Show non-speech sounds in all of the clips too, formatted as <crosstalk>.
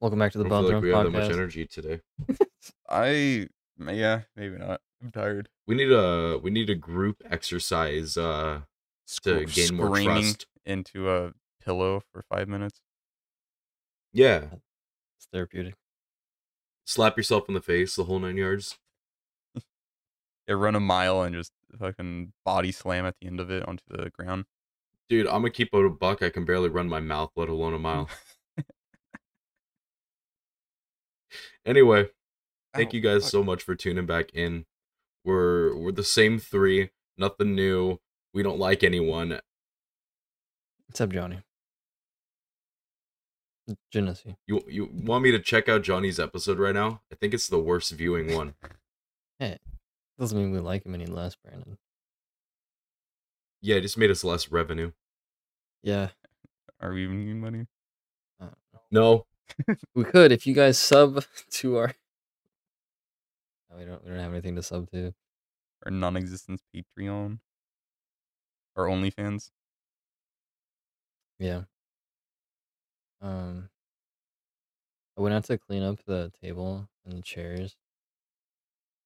Welcome back to the I don't Bone feel like Throne we have that much energy today. I yeah, maybe not. I'm tired. We need a we need a group exercise uh to gain more trust. into a pillow for five minutes. Yeah. It's therapeutic. Slap yourself in the face the whole nine yards. <laughs> Yeah, run a mile and just fucking body slam at the end of it onto the ground. Dude, I'm gonna keep out a buck. I can barely run my mouth, let alone a mile. <laughs> anyway, thank Ow, you guys fuck. so much for tuning back in. We're we're the same three, nothing new. We don't like anyone. Except Johnny. Genesee. You you want me to check out Johnny's episode right now? I think it's the worst viewing one. <laughs> Doesn't mean we like him any less, Brandon. Yeah, it just made us less revenue. Yeah. <laughs> Are we even getting money? I don't know. No, We could if you guys sub <laughs> to our. No, we don't. We don't have anything to sub to. Our non-existent Patreon? Our OnlyFans? Yeah. Um. I went out to clean up the table and the chairs,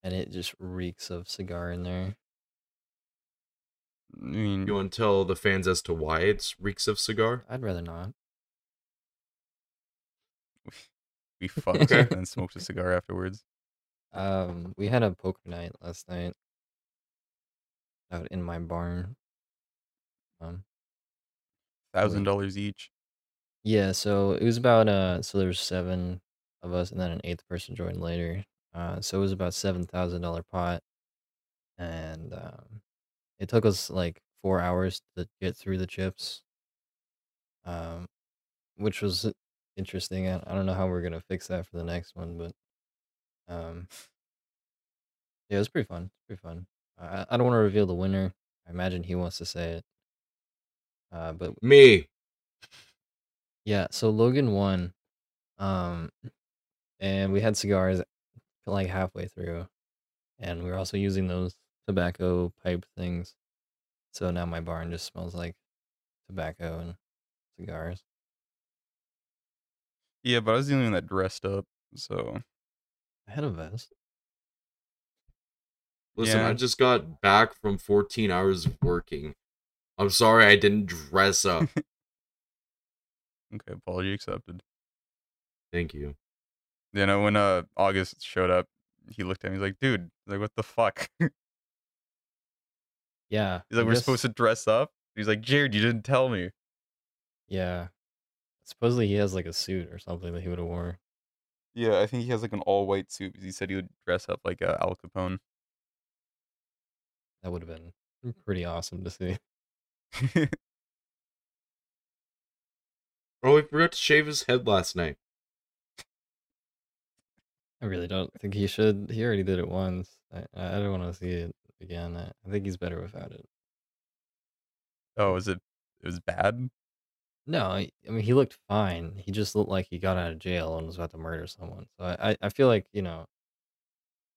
and it just reeks of cigar in there. I mean, you want to tell the fans as to why it's reeks of cigar? I'd rather not. <laughs> we fucked <laughs> and smoked a cigar afterwards. Um, we had a poker night last night out in my barn. Um, Thousand dollars each. yeah, so it was about uh, so there was seven of us, and then an eighth person joined later. Uh, so it was about seven thousand dollar pot, and um, it took us like four hours to get through the chips. Um, which was interesting. I, I don't know how we're gonna fix that for the next one, but um, <laughs> yeah, it was pretty fun. Pretty fun. I I don't want to reveal the winner. I imagine he wants to say it. Uh, but Me. yeah, so Logan won. Um, and we had cigars like halfway through, and we were also using those tobacco pipe things. So now my barn just smells like tobacco and cigars. Yeah, but I was the only one that dressed up, so I had a vest. Listen, Yeah. I just got back from 14 hours of working. I'm sorry I didn't dress up. <laughs> okay, apology accepted. Thank you. You know, when uh August showed up, he looked at me. He's like, "Dude, like what the fuck?" <laughs> Yeah. He's like, I "We're guess- supposed to dress up." He's like, "Jared, you didn't tell me." Yeah. Supposedly he has like a suit or something that he would have wore. Yeah, I think he has like an all white suit. because He said he would dress up like uh, Al Capone. That would have been pretty awesome to see. <laughs> Oh, he forgot to shave his head last night. I really don't think he should. He already did it once. I, I don't want to see it again. I, I think he's better without it. oh, is it? It was bad. No, I, I mean he looked fine. He just looked like he got out of jail and was about to murder someone. So I, I, I feel like you know,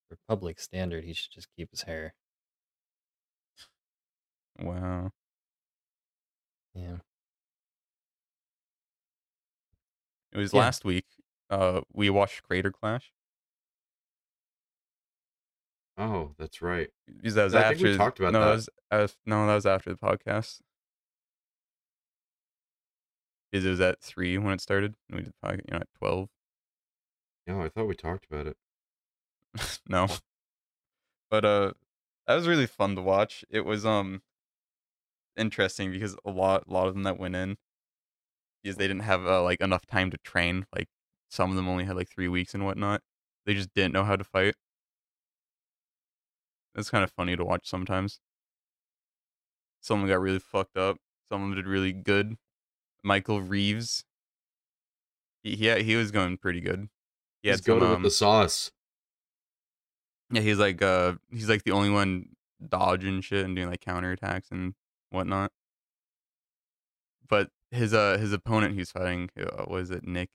for public standard, he should just keep his hair. Wow. Yeah. It was Yeah. last week. Uh, we watched Creator Clash. Oh, that's right. Because that was I after. think we talked about no, that. was, uh, no, that was after the podcast. Because it was at three when it started. And we did you know, at twelve. No, I thought we talked about it. <laughs> no. But uh that was really fun to watch. It was um interesting because a lot a lot of them that went in because they didn't have uh, like enough time to train. Like some of them only had like 3 weeks and whatnot. They just didn't know how to fight. It's kind of funny to watch sometimes. Some of them got really fucked up. Some of them did really good. Michael Reeves he he, he was going pretty good. He He's had some, with um, the sauce. yeah, he's like uh he's like the only one dodging shit and doing like counterattacks and whatnot. But his uh his opponent he's fighting uh, was it Nick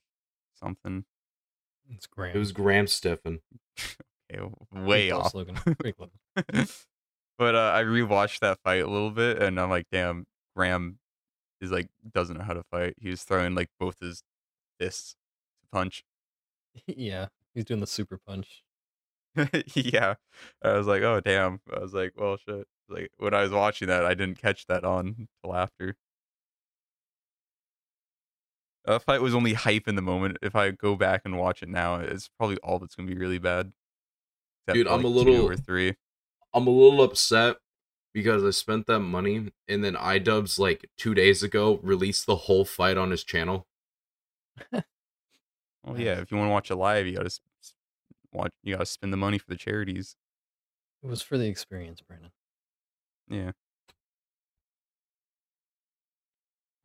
something? It's great. It was Graham Stephan. <laughs> Okay, way off. Logan. Pretty <laughs> close. but uh, I rewatched that fight a little bit and I'm like, damn, Graham is like doesn't know how to fight. He was throwing like both his fists to punch. <laughs> yeah, he's doing the super punch. <laughs> yeah. I was like, oh damn. I was like, well shit. Like when I was watching that, I didn't catch that on till after. That fight was only hype in the moment. If I go back and watch it now, it's probably all that's gonna be really bad. Dude, I'm a like, two little- or three. I'm a little upset because I spent that money and then iDubbbz like two days ago released the whole fight on his channel. <laughs> Well, yeah. If you want to watch it live, you gotta s- s- watch. You gotta spend the money for the charities. It was for the experience, Brandon. Yeah.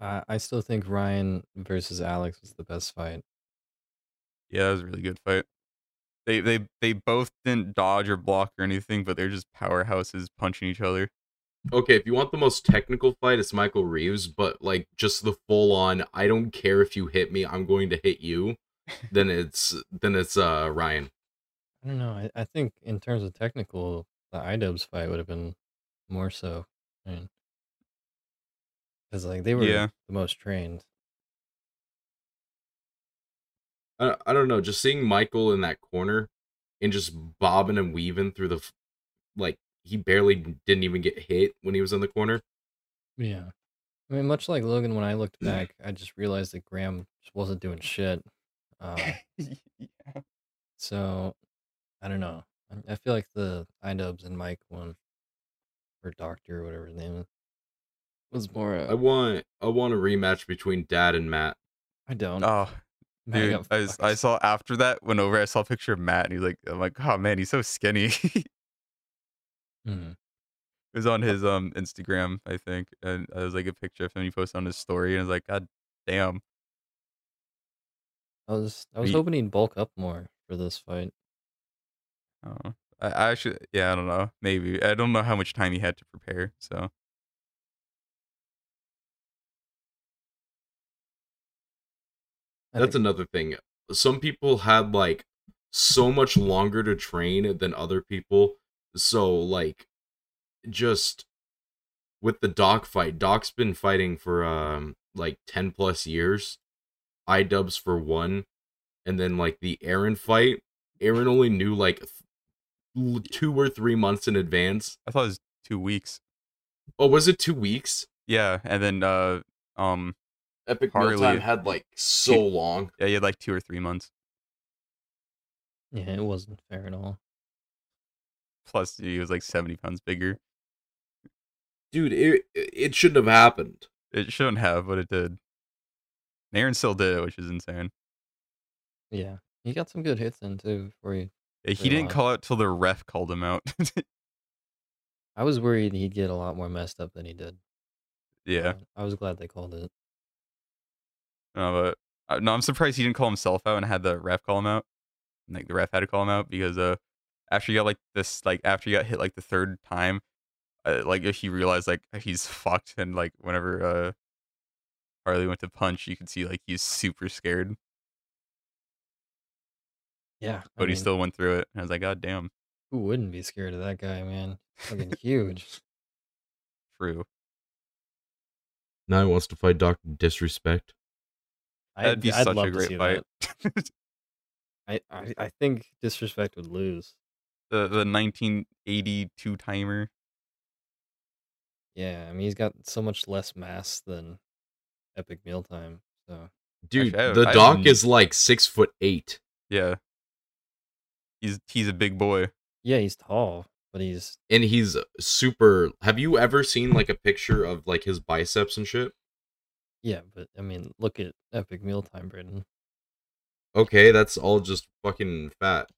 Uh, I still think Ryan versus Alex was the best fight. Yeah, that was a really good fight. They they they both didn't dodge or block or anything, but they're just powerhouses punching each other. Okay, if you want the most technical fight, it's Michael Reeves, but like just the full on I don't care if you hit me, I'm going to hit you, <laughs> then it's then it's uh Ryan. I don't know. I, I think in terms of technical, the iDubbbz fight would have been more so. I mean, because like they were Yeah. the most trained. I, I don't know, just seeing Michael in that corner and just bobbing and weaving through the like he barely didn't even get hit when he was in the corner. Yeah. I mean, much like Logan, when I looked back, I just realized that Graham just wasn't doing shit. Uh, <laughs> yeah. so I don't know. I, I feel like the iDubbbz and Mike one, or Doctor, or whatever his name is, was more. I Uh, want I want a rematch between Dad and Matt. I don't. Oh, Matt dude, got I, s- I fucked. saw after that went over. I saw a picture of Matt, and he's like, I'm like, oh man, he's so skinny. <laughs> it Mhm. was on his um Instagram, I think, and it was like a picture of him. He posted on his story, and I was like, God damn. I was I was He- hoping he'd bulk up more for this fight. Oh, I, I actually, yeah, I don't know. Maybe I don't know how much time he had to prepare. So I That's think- another thing. Some people had like so much longer to train than other people. So like just with the Doc fight, Doc's been fighting for um like 10 plus years. iDubbbz for one. And then like the Aaron fight, Aaron only knew like th- 2 or 3 months in advance. I thought it was two weeks. Oh, was it 2 weeks? Yeah, and then uh, um, Epic Harley- Mealtime had like so Two- long. yeah, he had like two or three months. Yeah, it wasn't fair at all. Plus, he was like seventy pounds bigger. Dude, it it shouldn't have happened. It shouldn't have, but it did. And Aaron still did it, which is insane. Yeah, he got some good hits in too before he. Yeah, he didn't call out till the ref called him out. <laughs> I was worried he'd get a lot more messed up than he did. yeah, I was glad they called it. no, but uh, no, I'm surprised he didn't call himself out and had the ref call him out. Like the ref had to call him out because uh, after he got like this, like after he got hit like the third time, uh, like he realized like he's fucked and like whenever uh Harley went to punch, you could see like he's super scared, Yeah, I but he still went through it. And I was like, God damn, Who wouldn't be scared of that guy, man? Fucking huge. <laughs> true. Now he wants to fight Doctor Disrespect. That'd I'd, be I'd such love a great fight. <laughs> I, I I think disrespect would lose. The the 1982 timer. Yeah, I mean he's got so much less mass than Epic Mealtime. So Dude, Actually, I- the I Doc didn't- is like six foot eight. Yeah. He's he's a big boy. yeah, he's tall, but he's and he's super have you ever seen like a picture of like his biceps and shit yeah, but I mean look at Epic Mealtime, Brendan. okay that's all just fucking fat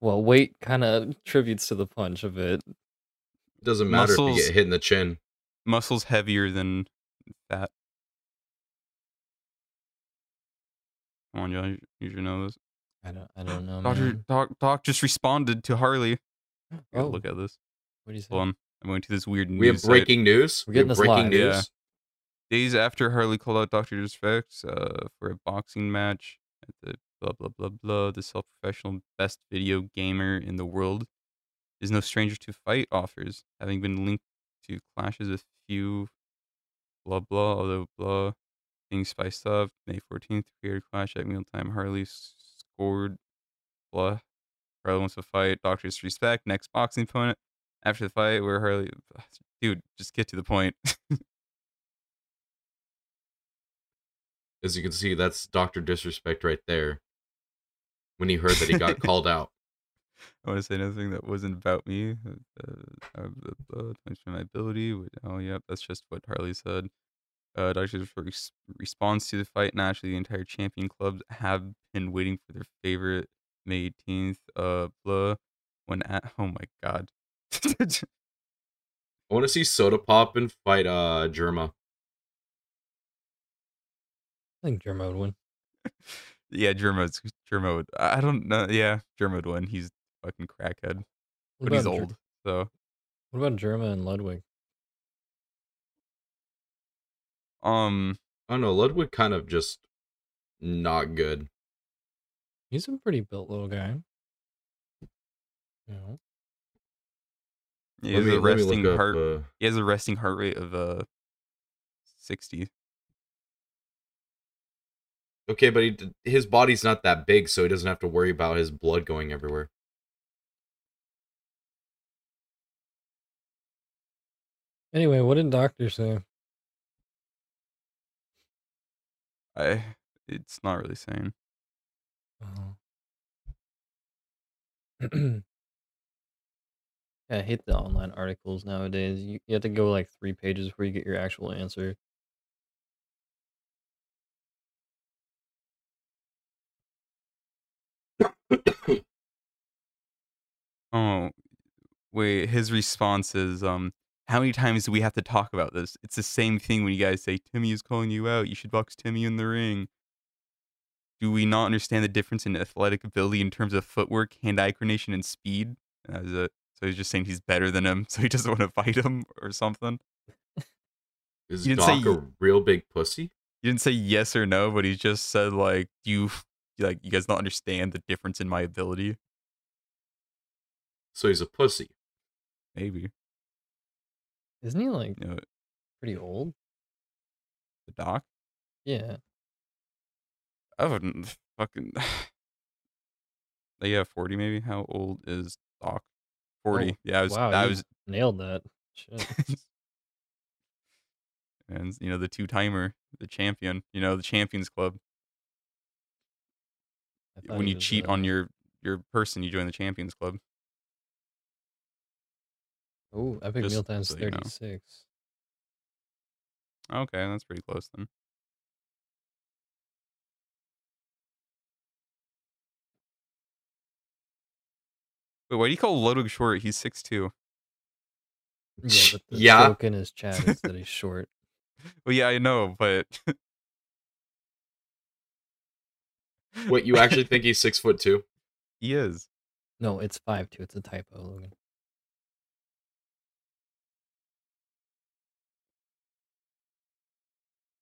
Well, weight kind of tributes to the punch a bit. it doesn't matter if you get hit in the chin Muscles heavier than fat. Come on, Josh. You should know this. I don't I don't know. Doctor man. Doc Doc just responded to Harley. Oh, look at this. what do you say? Hold on. I'm going to this weird news. we have site. breaking news We're We getting have this breaking live. news Yeah. Days after Harley called out Dr. Disrespect uh, for a boxing match at the blah blah blah blah, the self professional best video gamer in the world is no stranger to fight offers, having been linked to clashes with few blah blah blah blah. being spiced up. May 14th, creator clash at mealtime. Harley scored. Blah. Harley wants to fight. Doctor Disrespect. Next boxing opponent. After the fight, where Harley. <sighs> Dude, just get to the point. <laughs> As you can see, that's Doctor Disrespect right there. When he heard that he got <laughs> called out. I want to say nothing that wasn't about me. Uh, uh, uh, uh, my ability. Oh, yeah, that's just what Harley said. Uh, Doctor's res- response to the fight. Naturally, the entire champion clubs have been waiting for their favorite May 18th. Uh, blah. When at <laughs> oh my god. I want to see Sodapoppin fight uh Jerma. I think Jerma would win. <laughs> yeah, Jerma's Jerma. would- I I don't know. Yeah, Jerma would win. He's fucking crackhead, What but he's about Ger- old. So, What about Jerma and Ludwig? um, I don't know. Ludwig kind of just not good. He's a pretty built little guy. You know, he has me- a let me resting up, heart. uh, He has a resting heart rate of uh sixty. Okay, but he, his body's not that big, so he doesn't have to worry about his blood going everywhere. Anyway, what did Doctor say? I. It's not really saying. Oh. <clears throat> yeah, I hate the online articles nowadays. You, you have to go like three pages before you get your actual answer. Oh, wait. His response is, um, how many times do we have to talk about this? It's the same thing when you guys say Timmy is calling you out. You should box Timmy in the ring. Do we not understand the difference in athletic ability in terms of footwork, hand-eye coordination, and speed? That is it. So he's just saying he's better than him, <laughs> so he doesn't want to fight him or something. Is You didn't say a real big pussy? He didn't say yes or no, but he just said like, "Do you like you guys don't understand the difference in my ability?" So he's a pussy. Maybe Isn't he like you know pretty old? the doc. Yeah. I wouldn't fucking. <sighs> yeah, forty maybe. How old is Doc? Forty. Oh, yeah, I was. wow, I you was. nailed that. Shit. and you know the two timer, the champion. You know the Champions Club. When you cheat uh, on your your person, you join the Champions Club. Oh, Epic just Mealtime's so you know. 36. Okay, that's pretty close then. Wait, why do you call Ludwig short? He's six two. Yeah, but <laughs> the Yeah. joke in his chat is that he's short. <laughs> Well, yeah, I know, but <laughs> What you actually think he's six foot two? he is. No, it's five two. It's a typo, Logan.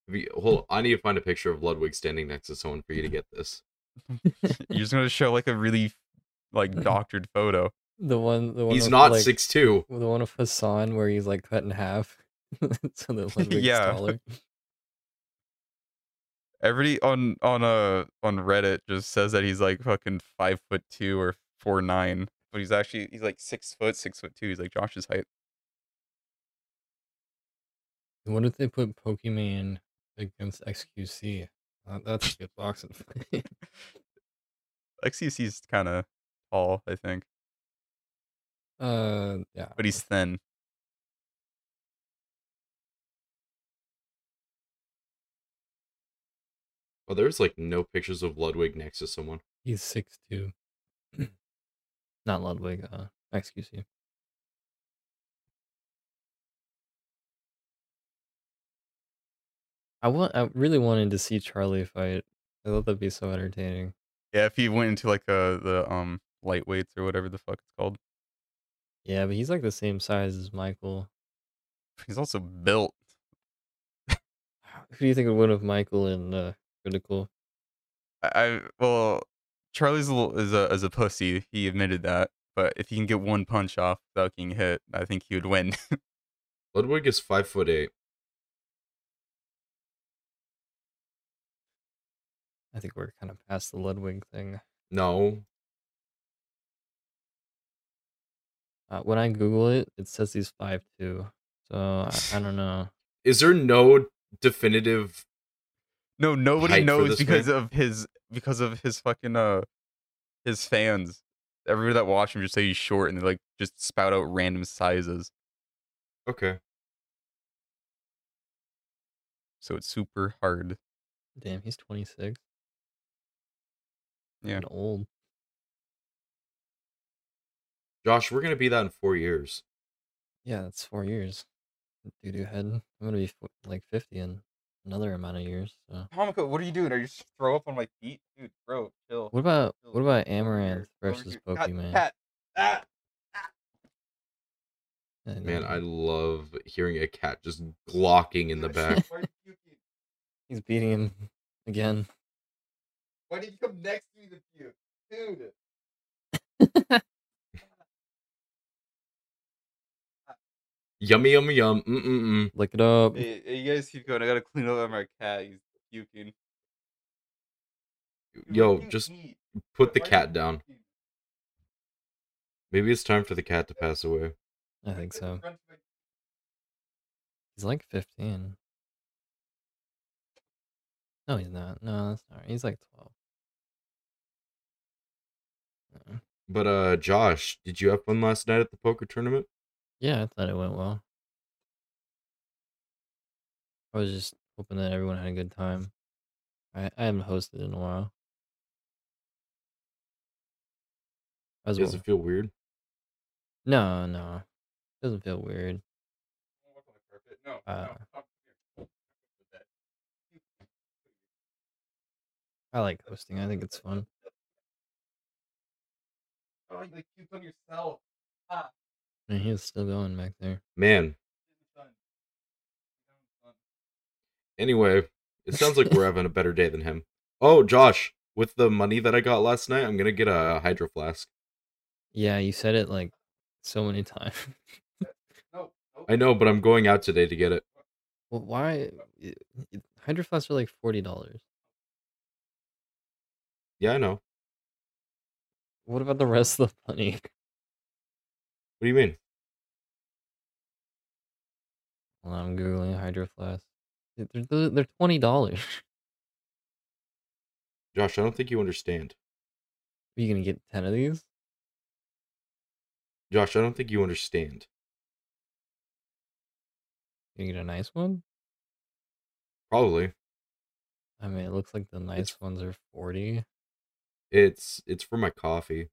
You- Hold, I need to find a picture of Ludwig standing next to someone for you to get this. <laughs> You're just gonna show like a really like <laughs> doctored photo. The one, the one. He's with, not like, six two. The one of Hasan where he's like cut in half, <laughs> so that Ludwig's Yeah. taller. Everybody on on uh on Reddit just says that he's like fucking five foot two or four nine, but he's actually he's like six foot, six foot two. He's like Josh's height. What if they put Pokimane against XQC? Uh, that's a good boxing fight. <laughs> XQC's kind of tall, I think, uh, yeah. but he's thin. Oh, there's like no pictures of Ludwig next to someone. He's six two. <clears throat> Not Ludwig. Uh, XQC. I want. I really wanted to see Charlie fight. I thought that'd be so entertaining. Yeah, if he went into like uh the um lightweights or whatever the fuck it's called, Yeah, but he's like the same size as Michael. he's also built. Who do you think would win with Michael and uh, Critical? I, I well, Charlie's a little, is a is a pussy. He admitted that. But if he can get one punch off without getting hit, I think he would win. <laughs> Ludwig is five foot eight. I think we're kind of past the Ludwig thing. No. Uh, when I Google it, it says he's five two. So I, I don't know. Is there no definitive? No, nobody knows because man? of his because of his fucking uh his fans. Everybody that watch him just say he's short, and they like just spout out random sizes. Okay. So it's super hard. Damn, he's 26. Yeah. And old. Josh, we're gonna be that in four years. Yeah, that's four years. Doo doo head. I'm gonna be like fifty in another amount of years. So. What are you doing? Are you just throw up on my feet, dude? Bro, chill. What about chill. what about Amouranth versus Pokimane? Cat. Ah. Man, I love hearing a cat just glocking in the back. He's beating him again. Why did you come next to me to puke? Dude. <laughs> Ah. yummy, yummy, yum. Mm-mm-mm. Look it up. Hey, hey, you guys keep going. I gotta clean up my cat. He's puking. Dude, Yo, why do you just eat? put the Why cat down. eat? Maybe it's time for the cat to pass away. I think so. the front of my- He's like fifteen. No, he's not. No, that's not right. He's like twelve. Uh, But uh Josh, did you have fun last night at the poker tournament? Yeah, I thought it went well. I was just hoping that everyone had a good time. I I haven't hosted in a while. Does well- it feel weird? no, no, doesn't feel weird. No, Uh, I like hosting. I think it's fun. Oh, you like puke on yourself. Ah, And he was still going back there. Man, in the sun. In the sun. anyway, it sounds like we're <laughs> having a better day than him. Oh, Josh, with the money that I got last night, I'm gonna get a hydro flask. Yeah, you said it like so many times. <laughs> I know, but I'm going out today to get it. well, why? Hydro flasks are like forty dollars. Yeah, I know. What about the rest of the money? <laughs> What do you mean? Well, I'm googling hydro flask. They're, they're, they're twenty dollars. <laughs> Josh, I don't think you understand. Are you gonna get ten of these? Josh, I don't think you understand. You get a nice one? Probably. I mean, it looks like the nice ones are forty. It's it's for my coffee.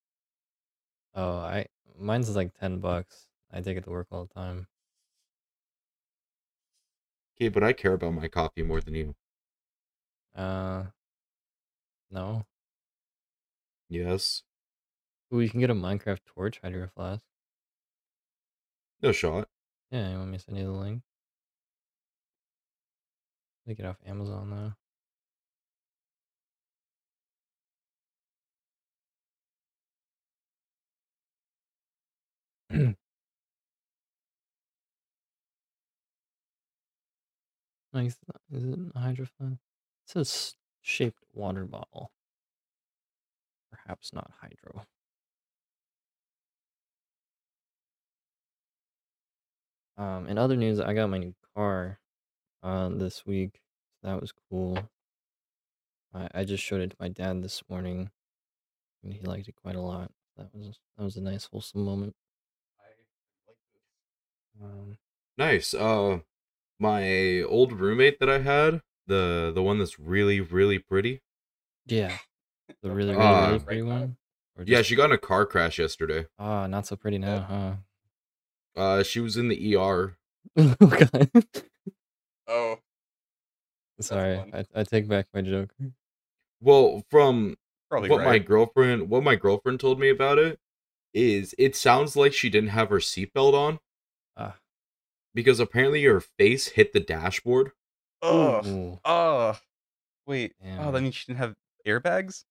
Oh, I mine's like ten bucks. I take it to work all the time. Okay, but I care about my coffee more than you. Uh, no. Yes. Ooh, you can get a Minecraft torch hydro flask. No shot. Yeah, you want me to send you the link? Take it off Amazon though. <clears throat> Nice. Is it a hydro flask? It says shaped water bottle. Perhaps not hydro. Um, in other news, I got my new car uh, this week. That was cool. I, I just showed it to my dad this morning, and he liked it quite a lot. That was that was a nice wholesome moment. I like this. Um, Nice. Uh my old roommate that I had, the the one that's really, really pretty. yeah, the <laughs> really really, Uh, really pretty one. Or Yeah, she got in a car crash yesterday. ah not so pretty now, huh? Uh she was in the ER. <laughs> oh god. Oh, Sorry. I, I take back my joke. Well, from probably what my girlfriend what my girlfriend told me about it is it sounds like she didn't have her seatbelt on Ah, because apparently her face hit the dashboard. Oh, oh. Wait. Oh, Damn. that means she didn't have airbags.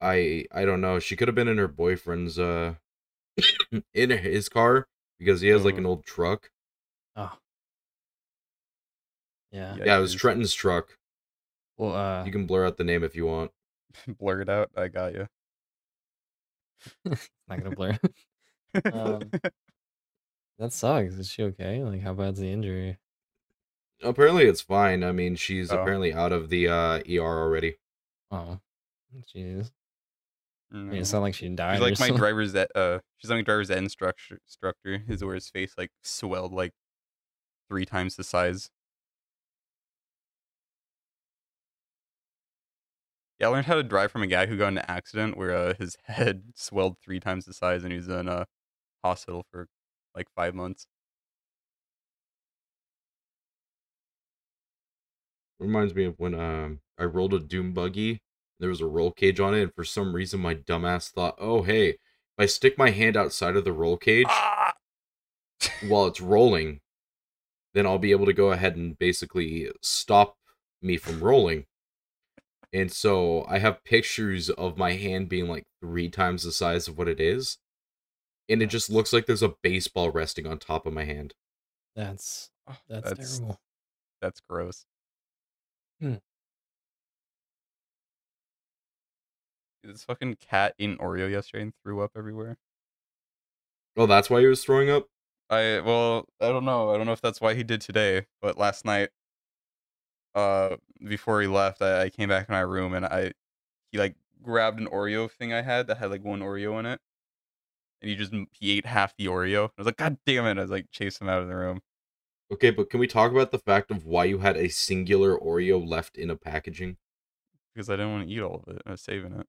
I I don't know. She could have been in her boyfriend's uh <coughs> in his car because he has like Oh. an old truck. Oh. Yeah. Yeah, it was Trenton's truck. Well, uh, You can blur out the name if you want. <laughs> Blur it out. I got you. <laughs> not gonna blur. <laughs> Um, <laughs> that sucks. Is she okay? Like, how bad's the injury? Apparently, it's fine. I mean, she's Oh. apparently out of the uh, ER already. Oh, jeez. I mean, it's not like she died. She's or like my something. driver's ed. Uh, she's like my driver's ed instructor. Instructor is where his face like swelled like three times the size. Yeah, I learned how to drive from a guy who got in an accident where uh, his <laughs> head swelled three times the size, and he was in a hospital for like five months. Reminds me of when um I rolled a doom buggy. There was a roll cage on it, and for some reason my dumbass thought, "Oh hey, if I stick my hand outside of the roll cage Ah! while it's rolling, then I'll be able to go ahead and basically stop me from rolling." And so I have pictures of my hand being like three times the size of what it is, and it just looks like there's a baseball resting on top of my hand. That's Oh, that's, that's terrible. that's gross. Hmm. Dude, This fucking cat ate Oreo yesterday and threw up everywhere. Oh, that's why he was throwing up. I well, I don't know. I don't know if that's why he did today, but last night, uh, before he left, I, I came back in my room and I, he like grabbed an Oreo thing I had that had like one Oreo in it, and he just he ate half the Oreo. I was like, God damn it! I was like, chase him out of the room. Okay, but can we talk about the fact of why you had a singular Oreo left in a packaging? because I didn't want to eat all of it. I was saving it.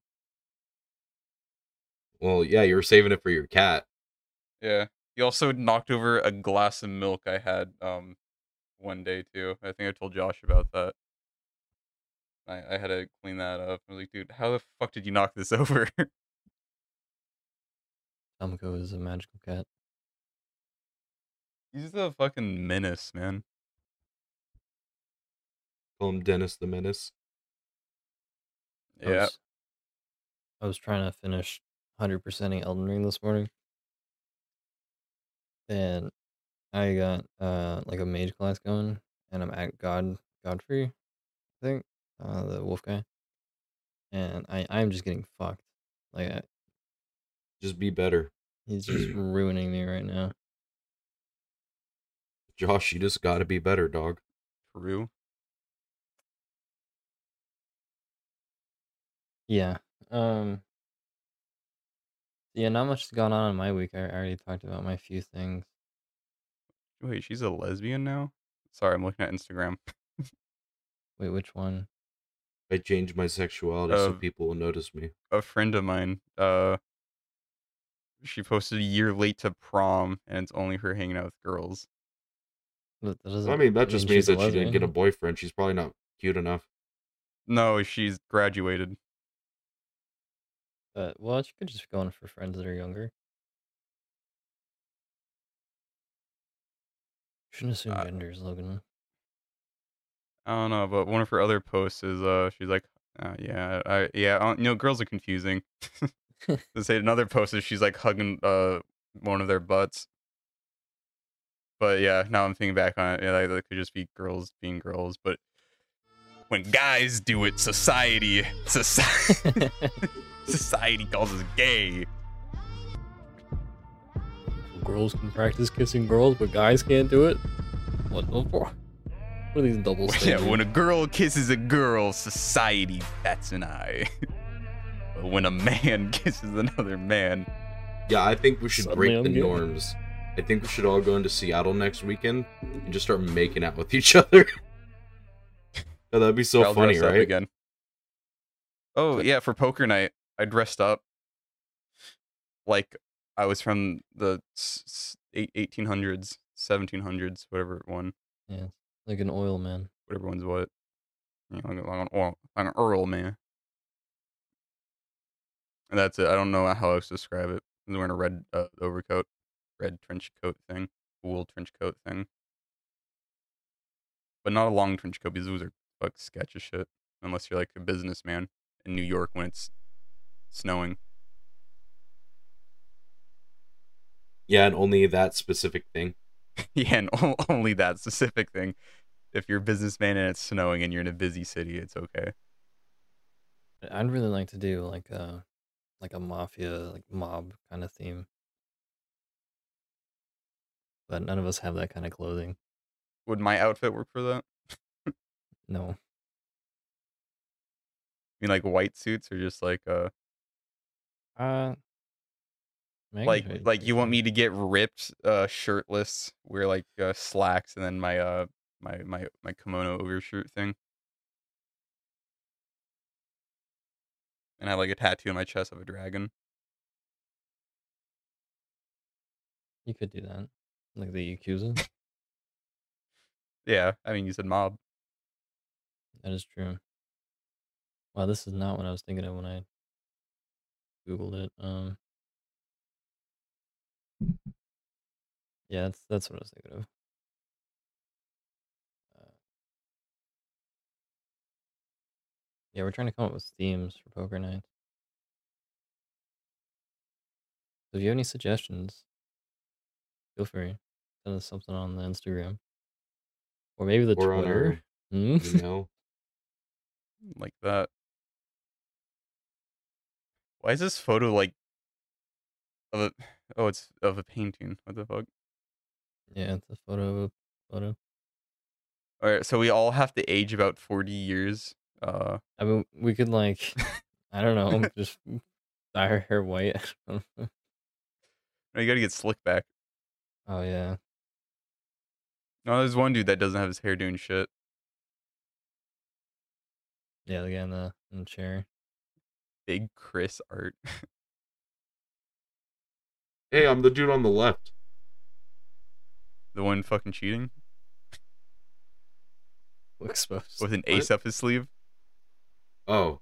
Well, yeah, you were saving it for your cat. Yeah. He also knocked over a glass of milk I had um one day too. I think I told Josh about that. I, I had to clean that up. I was like, dude, how the fuck did you knock this <laughs> over? Tomko is a magical cat. He's a fucking menace, man. Call him Dennis the Menace. I Yeah. was, I was trying to finish 100%ing Elden Ring this morning. And I got uh like a mage class going and I'm at God Godfrey, I think. Uh the wolf guy. And I I'm just getting fucked. Like I, Just be better. he's just <clears throat> ruining me right now. Josh, you just gotta be better, dog. True. Yeah. Um yeah, not much has gone on in my week. I I already talked about my few things. Wait, she's a lesbian now? Sorry, I'm looking at Instagram. <laughs> Wait, which one? I changed my sexuality so Uh, people will notice me. A friend of mine, uh she posted a year late to prom and it's only her hanging out with girls. That that doesn't I mean, that just means that she didn't get a boyfriend. She's probably not cute enough. No, she's graduated. But well, she could just go in for friends that are younger. Shouldn't assume Uh, genders, Logan. I don't know, but one of her other posts is uh she's like, uh, yeah, I yeah, uh, you know, girls are confusing. <laughs> to say another post is she's like hugging uh one of their butts. But yeah, now I'm thinking back on it, yeah, that, that could just be girls being girls. But when guys do it, society, society, <laughs> society calls us gay. girls can practice kissing girls, but guys can't do it. What the fuck? What are these double <laughs> yeah, when a girl kisses a girl, society bats an eye. <laughs> but when a man <laughs> kisses another man, Yeah, I think we should Suddenly break I'm the gay. norms. I think we should all go into Seattle next weekend and just start making out with <laughs> each other. <laughs> Oh, that'd be so I'll funny, right? again. Oh yeah, for poker night, I dressed up like I was from the s- s- eight- 1800s, 1700s, whatever one, yeah, like an oil man. whatever one's what. You know, like, like an oil, like an earl man. And that's it. I don't know how else to describe it. Was wearing a red uh, overcoat, red trench coat thing, wool trench coat thing, but not a long trench coat because those are fuck sketch as shit. Unless you're like a businessman in New York when it's snowing. Yeah, and only that specific thing. <laughs> yeah, and o- only that specific thing. if you're a businessman and it's snowing and you're in a busy city, it's okay. I'd really like to do like a like a mafia like mob kind of theme. But none of us have that kind of clothing. Would my outfit work for that? <laughs> No. I mean, like white suits or just like uh, Uh like like you want me to get ripped, uh, shirtless, wear like uh, slacks, and then my uh my my my kimono overshirt thing, and I have like a tattoo on my chest of a dragon. You could do that. Like the Yakuza. Yeah, I mean, you said mob. that is true. Wow, this is not what I was thinking of when I Googled it. Um <laughs> Yeah, that's that's what I was thinking of. Yeah, we're trying to come up with themes for poker nights. So if you have any suggestions, feel free. Send us something on the Instagram. Or maybe the Or on Twitter. Hmm? you <laughs> know. like that. Why is this photo like of a oh it's of a painting. What the fuck? Yeah, it's a photo of a photo. Alright, so we all have to age about forty years. Uh I mean, we could like, <laughs> I don't know, <laughs> just dye her hair white. <laughs> no, you gotta get slick back. oh yeah, No, there's one dude that doesn't have his hair doing shit. yeah, the guy in the in the chair. Big Chris art. Hey, I'm the dude on the left. the one fucking cheating Exposed. with an What? ace up his sleeve. Oh,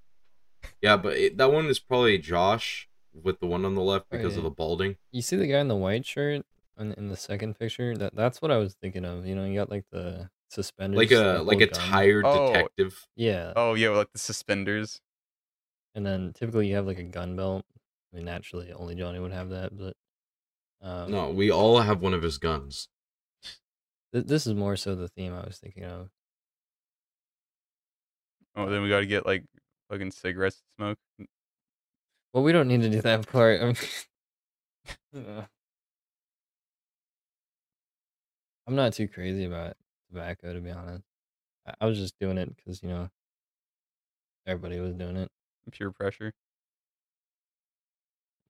yeah, but it, that one is probably Josh with the one on the left Oh, because yeah. of the balding. You see the guy in the white shirt in, in the second picture? That that's what I was thinking of. You know, you got like the suspenders, Like a like a gun. tired Oh. detective. Yeah, Oh yeah, like the suspenders. and then typically you have like a gun belt. I mean, naturally, only Johnny would have that, but um, No, we all have one of his guns. th- this is more so the theme I was thinking of. Oh, then we gotta get like fucking cigarettes to smoke. Well, we don't need to do that part. I mean, <laughs> I'm not too crazy about tobacco, to be honest. I, I was just doing it because you know everybody was doing it. Pure pressure.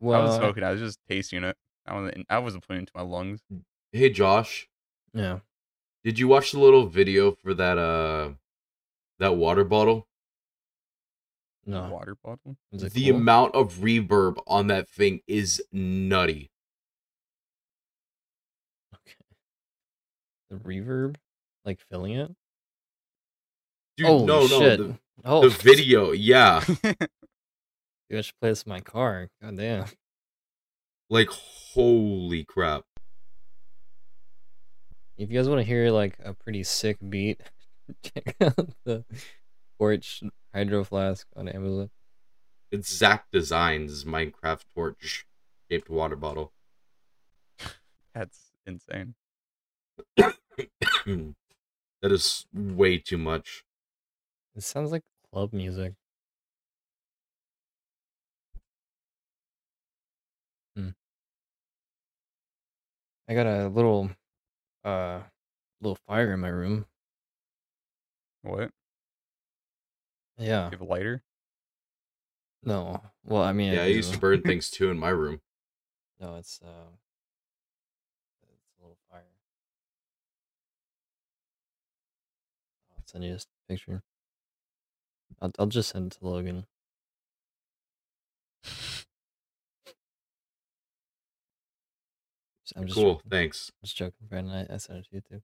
I wasn't smoking. I was just tasting it. I wasn't. I wasn't putting it into my lungs. Hey, Josh, yeah. did you watch the little video for that uh that water bottle? No, Water bottle. was The cool? amount of reverb on that thing is nutty. Okay. The reverb, like filling it. Dude, Holy no, no, the, oh, the video, yeah. Dude, I should play this in my car. God damn. Like holy crap. If you guys want to hear like a pretty sick beat, <laughs> check out the torch Hydro Flask on Amazon. It's Zach Designs Minecraft torch shaped water bottle. That's insane. <coughs> that is way too much. It sounds like club music. Hmm. I got a little, uh, little fire in my room. What? Yeah. You have a lighter? No. Well, I mean, Yeah, I used to burn <laughs> things too in my room. No, it's uh, it's a little fire. I'll send you this picture. I'll I'll just send it to Logan. <laughs> I'm just Cool, joking. thanks. just joking, Brandon. I, I sent it to you too.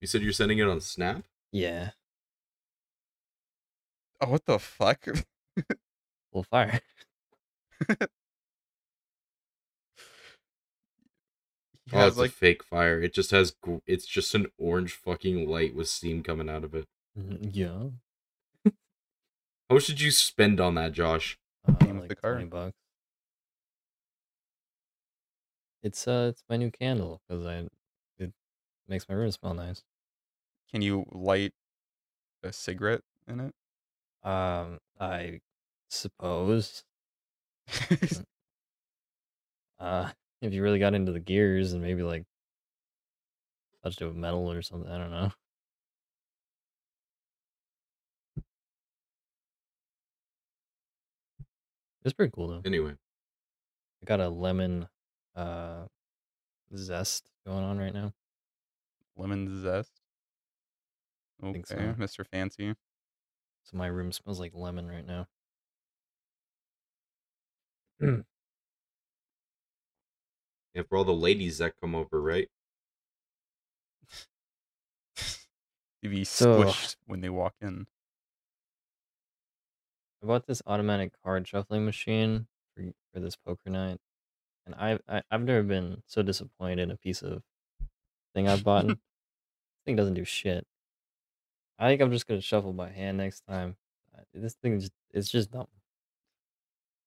You said you're sending it on Snap? Yeah, Oh, what the fuck? <laughs> little fire. <laughs> Oh, it's like a fake fire. It just has. It's just an orange fucking light with steam coming out of it. Mhm, Yeah. How much did you spend on that, Josh? Uh, like the car. twenty bucks. It's uh, it's my new candle because I, it makes my room smell nice. Can you light a cigarette in it? Um, I suppose. <laughs> Uh, if you really got into the gears and maybe like touched it with metal or something, I don't know. It's pretty cool though. Anyway, I got a lemon uh zest going on right now. Lemon zest. Okay, think so. Mr. Fancy. So my room smells like lemon right now. <clears throat> and for all the ladies that come over, right? To be So- squished when they walk in. I bought this automatic card shuffling machine for for this poker night, and I've I, I've never been so disappointed in a piece of thing I've bought. <laughs> this thing doesn't do shit. I think I'm just gonna shuffle by hand next time. This thing just it's just dumb.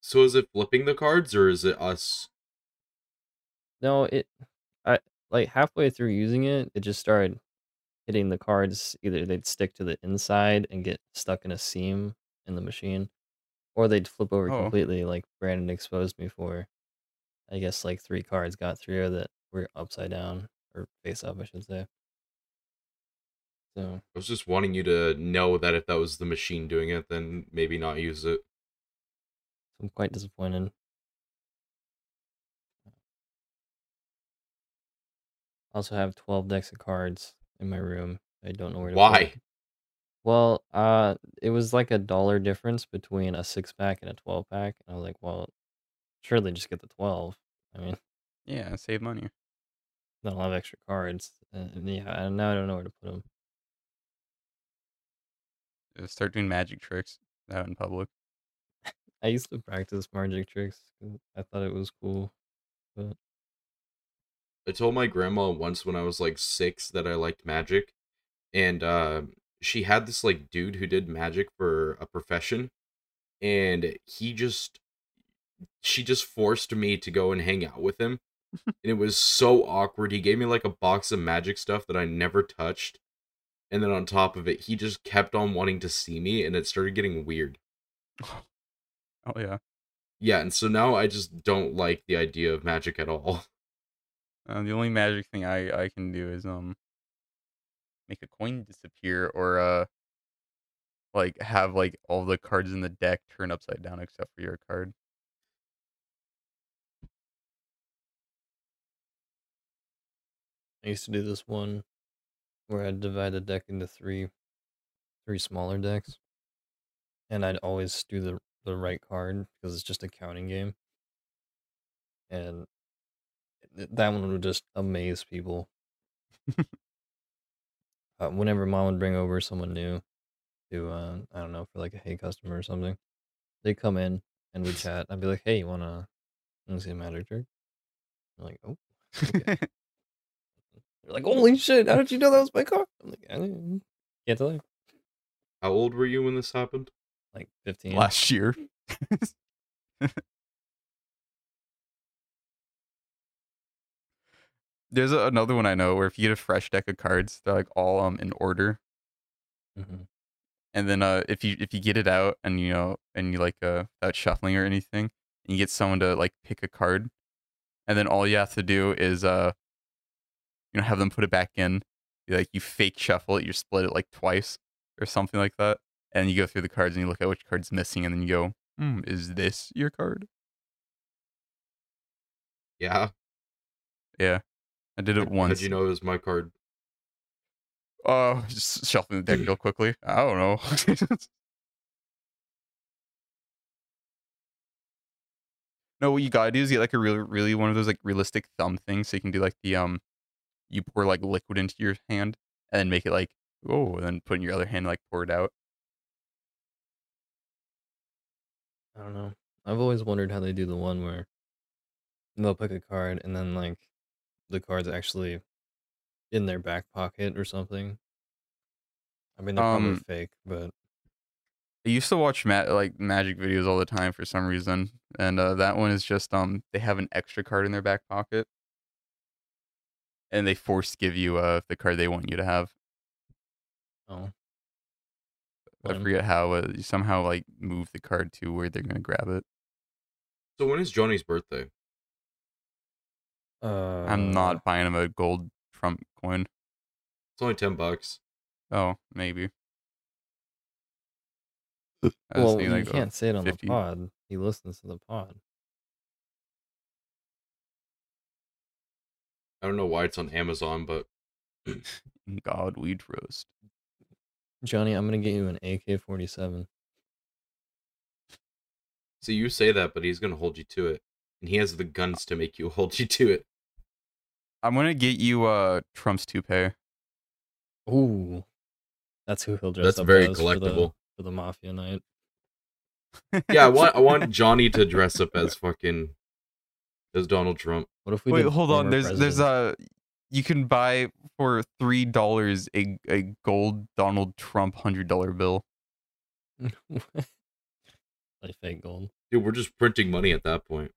So is it flipping the cards or is it us? No, it I like halfway through using it, it just started hitting the cards. Either they'd stick to the inside and get stuck in a seam in the machine, or they'd flip over Oh. completely, like Brandon exposed me for. I guess like three cards got through that were upside down or face up, I should say. So I was just wanting you to know that if that was the machine doing it, then maybe not use it. I'm quite disappointed. I also have 12 decks of cards in my room. I don't know where to Why? it. Well, uh, it was like a dollar difference between a six pack and a 12 pack. And I was like, well, surely just get the 12. I mean, Yeah, save money. then I'll have extra cards. And yeah, and now I don't know where to put them. Uh, Start doing magic tricks out in public. I used to practice magic tricks. I thought it was cool. But I told my grandma once when I was like six that I liked magic, and uh, she had this like dude who did magic for a profession, and he just, she just forced me to go and hang out with him, <laughs> and it was so awkward. He gave me like a box of magic stuff that I never touched, and then on top of it, he just kept on wanting to see me, and it started getting weird. <laughs> Oh yeah. Yeah, and so now I just don't like the idea of magic at all. <laughs> Uh, the only magic thing I I can do is um make a coin disappear or uh like have like all the cards in the deck turn upside down except for your card. I used to do this one where I'd divide the deck into three three smaller decks. And I'd always do the the right card because it's just a counting game. And that one would just amaze people. <laughs> uh, whenever mom would bring over someone new to uh I don't know, for like a hey customer or something, they'd come in and we'd <laughs> chat. I'd be like, Hey, you wanna wanna see a magic trick? Like, Oh, okay. <laughs> They're like, holy shit, how did you know that was my car? I'm like, I didn't- can't tell you. How old were you when this happened? Like 15. Last year. <laughs> There's a, another one I know where if you get a fresh deck of cards, they're like all um in order, Mhm. and then uh if you if you get it out and you know and you like uh without shuffling or anything, and you get someone to like pick a card, and then all you have to do is uh you know have them put it back in, you, like you fake shuffle it, you split it like twice or something like that, and you go through the cards and you look at which card's missing, and then you go, hmm, is this your card? Yeah. Yeah, I did it once. How'd you know it was my card? Oh, <laughs> just shuffling the deck real <laughs> quickly. I don't know. <laughs> no, what you gotta do is get like a really, really one of those like realistic thumb things, so you can do like the um, you pour like liquid into your hand and then make it like oh, and then put in your other hand and like pour it out. I don't know. I've always wondered how they do the one where they'll pick a card and then like the card's actually in their back pocket or something. I mean, they're probably Um, fake, but I used to watch ma- like magic videos all the time for some reason, and uh, that one is just um they have an extra card in their back pocket, and they force give you uh the card they want you to have. Oh, I forget how uh, you somehow like move the card to where they're gonna grab it. So when is Johnny's birthday? uh, I'm not buying him a gold Trump coin. It's only ten bucks. Oh, maybe. Well, you like, oh, can't say it on 50. the pod. He listens to the pod. I don't know why it's on Amazon, but <laughs> God we roast. Johnny, I'm gonna get you an AK-47. see you say that, but he's gonna hold you to it, and he has the guns to make you <laughs> hold you to it. I'm gonna get you uh Trump's toupee. Ooh, that's who he'll dress That's up very as for the, collectible. for the mafia night. Yeah, I want I want <laughs> Johnny to dress up as fucking as Donald Trump. What if we Wait, hold on. former There's there's a you can buy for three dollars a a gold Donald Trump hundred dollar bill. <laughs> like fake gold. Dude, we're just printing money at that point.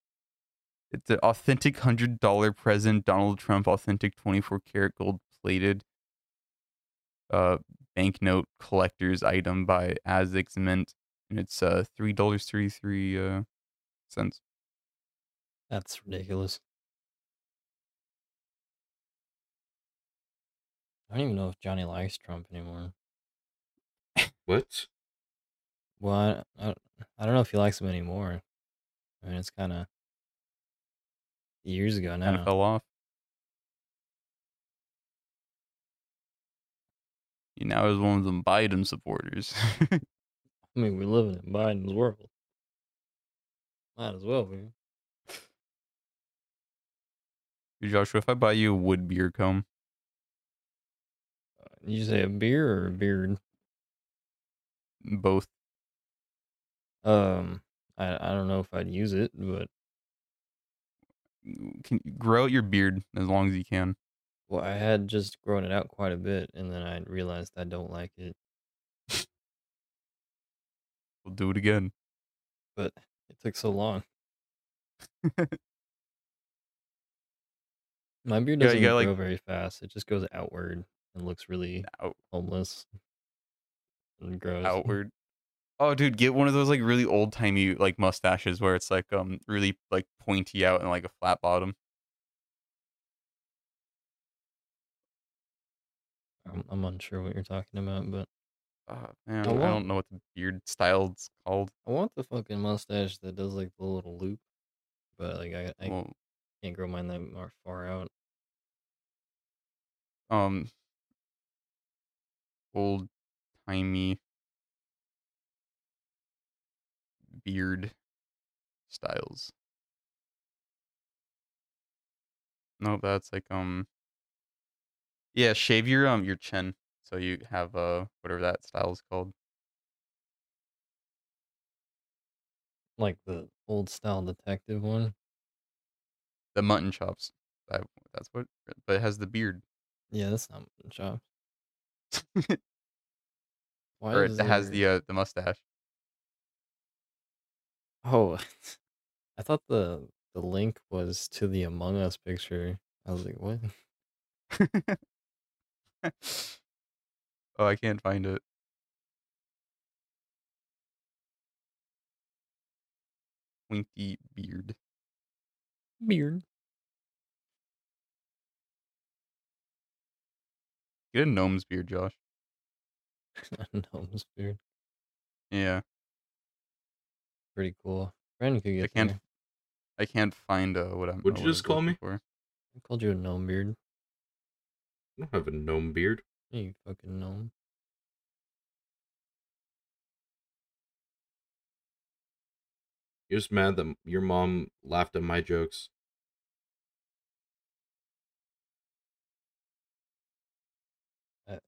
It's an authentic hundred dollar present Donald Trump authentic twenty four karat gold plated uh banknote collector's item by Azix Mint, and it's uh three dollars thirty three uh cents. That's ridiculous. I don't even know if Johnny likes Trump anymore. What? Well, I, I, I don't know if he likes him anymore. I mean, it's kind of years ago Kind now. of fell off. He now is one of them Biden supporters. <laughs> I mean, we're living in Biden's world. Might as well be. Joshua, if I buy you a wood beer comb, You say a beer or a beard? both Um, I I don't know if I'd use it, but can grow out your beard as long as you can. well, I had just grown it out quite a bit, and then I realized I don't like it. We'll do it again. But it took so long. <laughs> My beard doesn't grow like- very fast. It just goes outward and looks really Out, homeless and gross. <laughs> outward. Oh, dude, get one of those like really old timey like mustaches where it's like um really like pointy out and like a flat bottom. I'm, I'm unsure what you're talking about, but Uh, man, I I, don't know what the beard style's called. I want the fucking mustache that does like the little loop, but like I, I Well, can't grow mine that far out. Um, old timey beard styles. No, that's like um. Yeah, shave your um your chin so you have uh whatever that style is called. Like the old style detective one. The mutton chops. That, that's what. But it has the beard, Yeah, that's not chops. <laughs> Why or it has the uh, the mustache. Oh, <laughs> I thought the the link was to the Among Us picture. I was like, what? <laughs> oh, I can't find it. Pointy beard. Beard. Get a gnome's beard, Josh. <laughs> Gnome's beard. Yeah, Pretty cool. Brandon could get I can't. there. I can't find uh, what I'm. What'd uh, you just call me? For. I called you a gnome beard. I don't have a gnome beard. Yeah, You fucking gnome. You're just mad that your mom laughed at my jokes. Uh,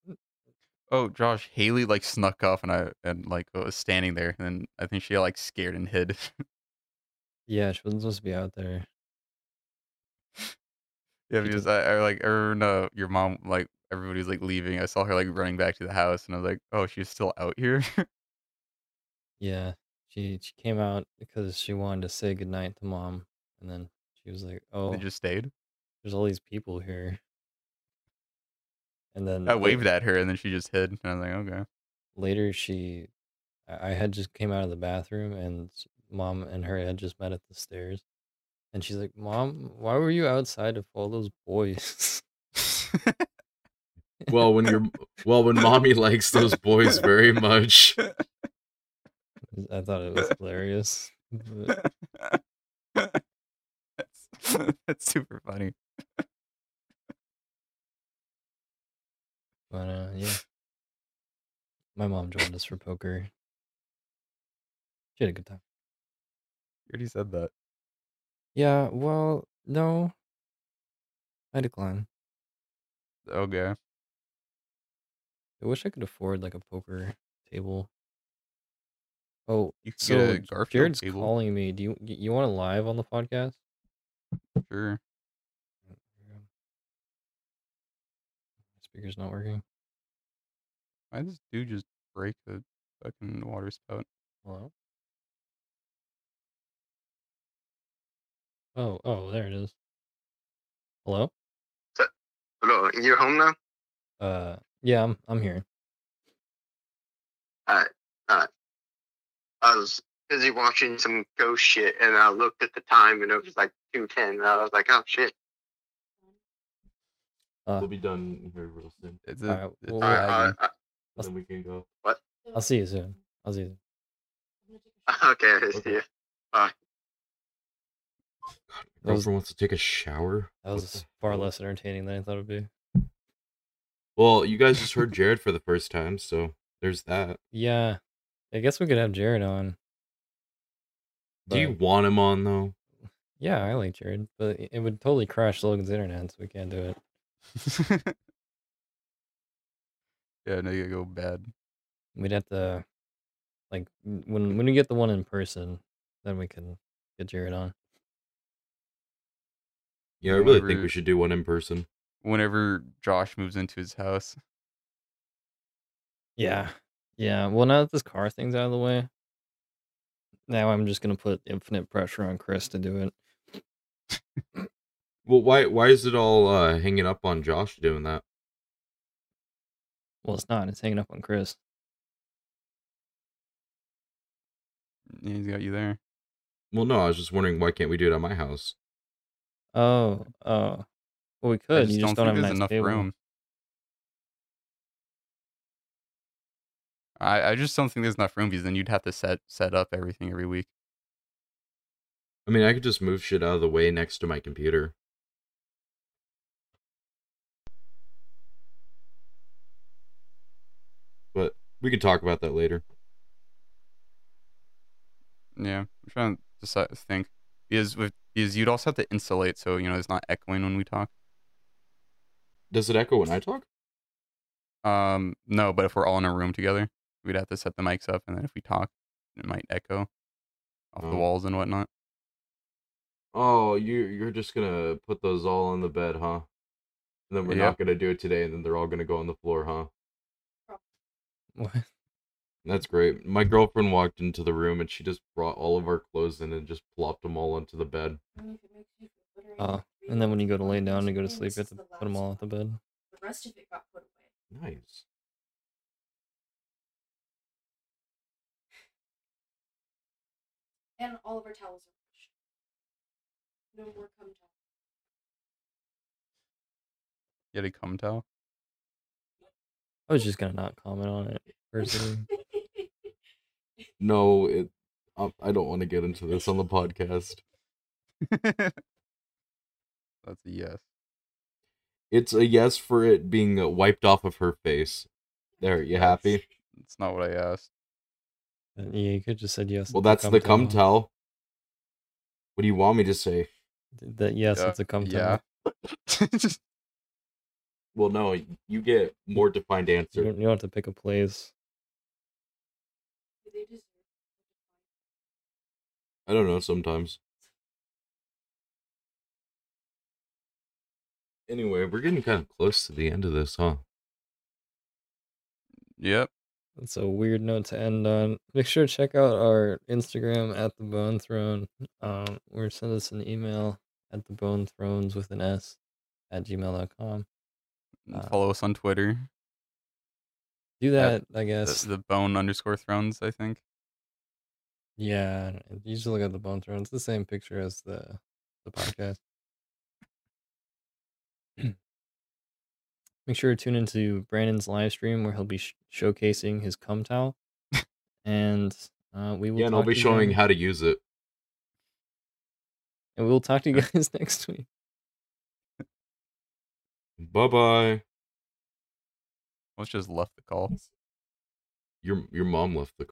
oh, Josh, Haley like snuck off, and I and like was standing there, and then I think she got like scared and hid. yeah, she wasn't supposed to be out there. <laughs> yeah, because I, I like no, your mom like everybody was like leaving. I saw her like running back to the house, and I was like, oh, she's still out here. <laughs> Yeah, she she came out because she wanted to say goodnight to mom, and then she was like, "Oh, They just stayed. there's all these people here." And then I la- waved at her and then she just hid. And I was like, okay. later she I I had just came out of the bathroom and mom and her had just met at the stairs. And she's like, "Mom, why were you outside of all those boys?" Well, when you're well, when mommy likes those boys very much. I thought it was hilarious. But <laughs> that's, <laughs> that's super funny. But uh, yeah, my mom joined us for poker. She had a good time. You already said that. Yeah, well, no, I decline. Okay. I wish I could afford like a poker table. Oh, You so get a J- Garfield Jared's table. calling me. Do you you want to live on the podcast? Sure. Speaker's not working. Why does dude just break the fucking water spout? Hello. Oh, oh, there it is. Hello. Hello, you're home now? Uh, yeah, I'm I'm here. I was busy watching some ghost shit and I looked at the time and it was like 2.10 and I was like, oh shit. Uh, We'll be done here real soon, It's Alright, a, it's well, Uh, lagging. uh, and then we can go. What? I'll see you soon. I'll see you. Soon. <laughs> okay, I see Okay. you. God, That was- wants to take a shower. That was far less entertaining than I thought it'd be. Well, you guys just heard <laughs> Jared for the first time, so there's that. Yeah, I guess we could have Jared on. Do you want him on though? Yeah, I like Jared, but it it would totally crash Logan's internet, so we can't do it. <laughs> yeah, no, you go bad. We'd have to, like, when when we get the one in person, then we can get Jared on. Yeah, I really think we should do one in person. Whenever Josh moves into his house, Yeah, yeah. Well, now that this car thing's out of the way, now I'm just gonna put infinite pressure on Chris to do it. <laughs> Well, why why is it all uh, hanging up on Josh doing that? Well, it's not. It's hanging up on Chris. yeah, he's got you there. Well, no, I was just wondering why can't we do it at my house? Oh, oh. Well, we I could. just you don't just don't think have there's nice enough table. room. I, I just don't think there's enough room because then you'd have to set set up everything every week. I mean, I could just move shit out of the way next to my computer. But we could talk about that later. Yeah, I'm trying to decide, think because with because you'd also have to insulate so you know it's not echoing when we talk. Does it echo when I talk? Um, no, but if we're all in a room together, we'd have to set the mics up, and then if we talk, it might echo off the Oh. walls and whatnot. Oh, you you're just gonna put those all on the bed, huh? And then we're Yeah. not gonna do it today, and then they're all gonna go on the floor, huh? What? That's great. My girlfriend walked into the room and she just brought all of our clothes in and just plopped them all onto the bed. Oh, and then when you go to lay down to go to sleep, you have to put them all at the bed. The rest of it got put away. Nice. And all of our towels are washed. No more cum towels. You had a cum towel. I was just gonna not comment on it personally. No, it. I I don't want to get into this on the podcast. <laughs> That's a yes. It's a yes for it being uh, wiped off of her face. There, you happy? That's not what I asked. Uh, yeah, you could just said yes. Well, that's the come tell. towel. What do you want me to say? Th- That yes, Yeah, it's a cum yeah. <laughs> <laughs> towel. Well, no, you get more defined You don't, you don't have to pick a place. Do they deserve I don't know. Sometimes. Anyway, we're getting kind of close to the end of this, huh? yep. That's a weird note to end on. Make sure to check out our Instagram at the Bone Throne, um, or send us an email at the Bone Thrones with an S at gmail.com. And Uh, Follow us on Twitter. Do Yeah, that, I guess. The, the bone underscore thrones, I think. Yeah, you just look at the bone thrones. It's the same picture as the the podcast. <clears throat> Make sure to tune into Brandon's live stream where he'll be sh- showcasing his cum towel, and uh, we will. Yeah, and I'll be showing guys- how to use it. and we'll talk to you <laughs> guys <laughs> next week. Bye bye. Let's just left the call. Your your mom left the